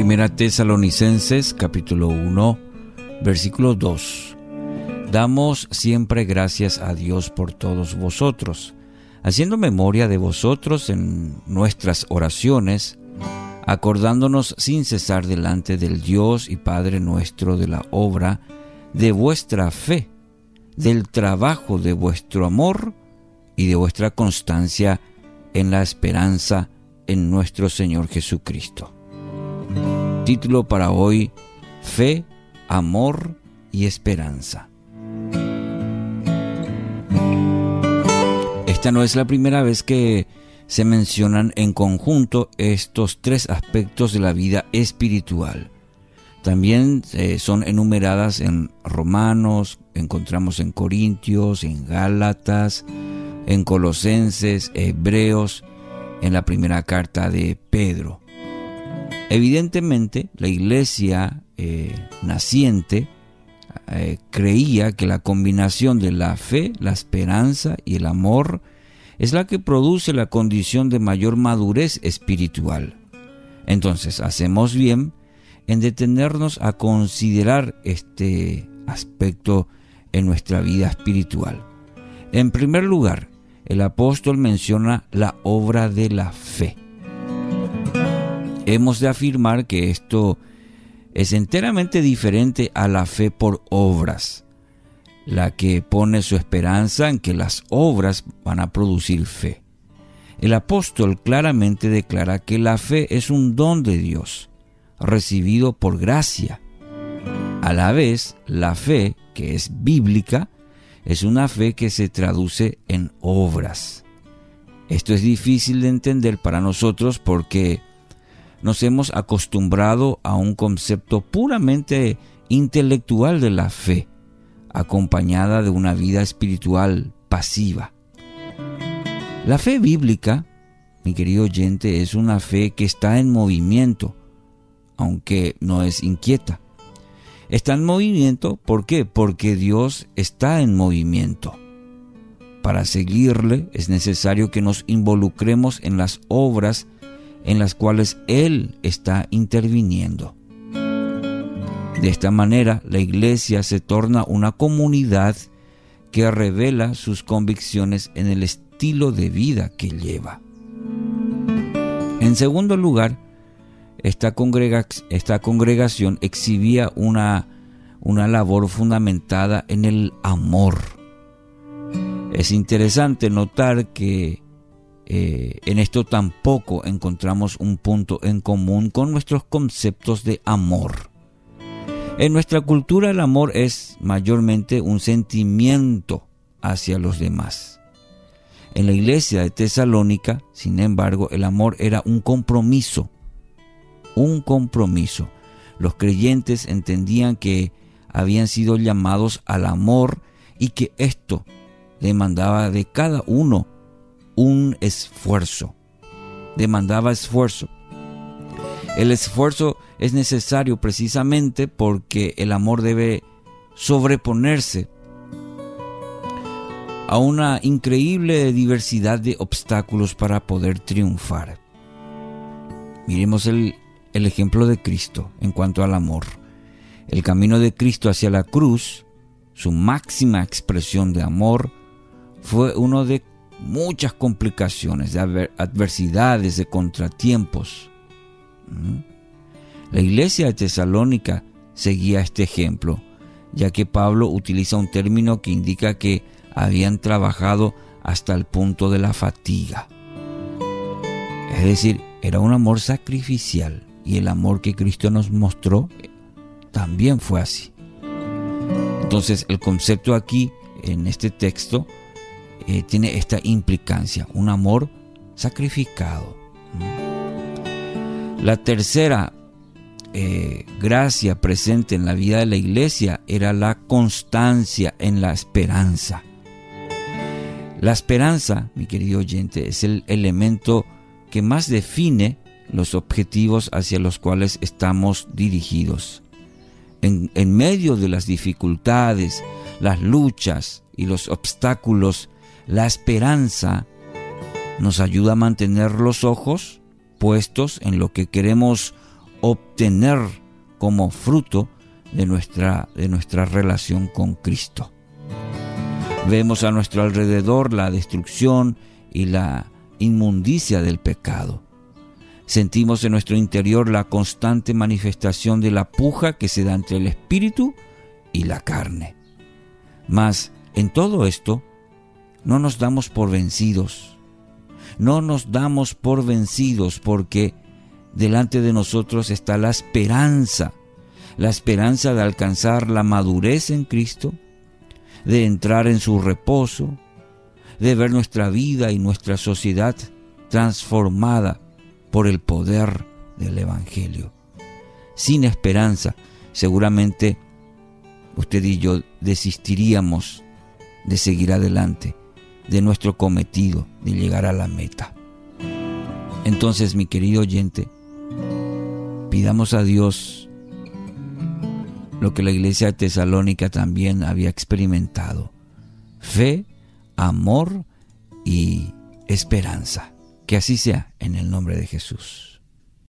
Primera Tesalonicenses capítulo 1 versículo 2. Damos siempre gracias a Dios por todos vosotros, haciendo memoria de vosotros en nuestras oraciones, acordándonos sin cesar delante del Dios y Padre nuestro de la obra de vuestra fe, del trabajo de vuestro amor y de vuestra constancia en la esperanza en nuestro Señor Jesucristo. Título para hoy, Fe, Amor y Esperanza. Esta no es la primera vez que se mencionan en conjunto estos tres aspectos de la vida espiritual. También eh, son enumeradas en Romanos, encontramos en Corintios, en Gálatas, en Colosenses, Hebreos, en la primera carta de Pedro. Evidentemente, la iglesia eh, naciente eh, creía que la combinación de la fe, la esperanza y el amor es la que produce la condición de mayor madurez espiritual. Entonces, hacemos bien en detenernos a considerar este aspecto en nuestra vida espiritual. En primer lugar, el apóstol menciona la obra de la fe. Hemos de afirmar que esto es enteramente diferente a la fe por obras, la que pone su esperanza en que las obras van a producir fe. El apóstol claramente declara que la fe es un don de Dios recibido por gracia. A la vez, la fe, que es bíblica, es una fe que se traduce en obras. Esto es difícil de entender para nosotros porque nos hemos acostumbrado a un concepto puramente intelectual de la fe, acompañada de una vida espiritual pasiva. La fe bíblica, mi querido oyente, es una fe que está en movimiento, aunque no es inquieta. Está en movimiento, ¿por qué? Porque Dios está en movimiento. Para seguirle es necesario que nos involucremos en las obras en las cuales Él está interviniendo. De esta manera, la iglesia se torna una comunidad que revela sus convicciones en el estilo de vida que lleva. En segundo lugar, esta, congregación exhibía una, una labor fundamentada en el amor. Es interesante notar que eh, en esto tampoco encontramos un punto en común con nuestros conceptos de amor. En nuestra cultura el amor es mayormente un sentimiento hacia los demás. En la iglesia de Tesalónica, sin embargo, el amor era un compromiso un compromiso. Los creyentes entendían que habían sido llamados al amor y que esto demandaba de cada uno un esfuerzo. Demandaba esfuerzo. El esfuerzo es necesario precisamente porque el amor debe sobreponerse a una increíble diversidad de obstáculos para poder triunfar. Miremos el el ejemplo de Cristo en cuanto al amor. El camino de Cristo hacia la cruz, su máxima expresión de amor, fue uno de muchas complicaciones, de adversidades, de contratiempos. La iglesia de Tesalónica seguía este ejemplo, ya que Pablo utiliza un término que indica que habían trabajado hasta el punto de la fatiga. Es decir, era un amor sacrificial y el amor que Cristo nos mostró también fue así. Entonces el concepto aquí, en este texto, eh, tiene esta implicancia, un amor sacrificado. La tercera eh, gracia presente en la vida de la iglesia era la constancia en la esperanza. La esperanza, mi querido oyente, es el elemento que más define los objetivos hacia los cuales estamos dirigidos. En, medio de las dificultades, las luchas y los obstáculos, la esperanza nos ayuda a mantener los ojos puestos en lo que queremos obtener como fruto de nuestra, de nuestra relación con Cristo. Vemos a nuestro alrededor la destrucción y la inmundicia del pecado. Sentimos en nuestro interior la constante manifestación de la puja que se da entre el espíritu y la carne. Mas en todo esto no nos damos por vencidos. No nos damos por vencidos porque delante de nosotros está la esperanza, la esperanza de alcanzar la madurez en Cristo, de entrar en su reposo, de ver nuestra vida y nuestra sociedad transformada por el poder del Evangelio. Sin esperanza, seguramente usted y yo desistiríamos de seguir adelante, de nuestro cometido, de llegar a la meta. Entonces, mi querido oyente, pidamos a Dios lo que la iglesia de Tesalónica también había experimentado. Fe, amor y esperanza. Que así sea en el nombre de Jesús.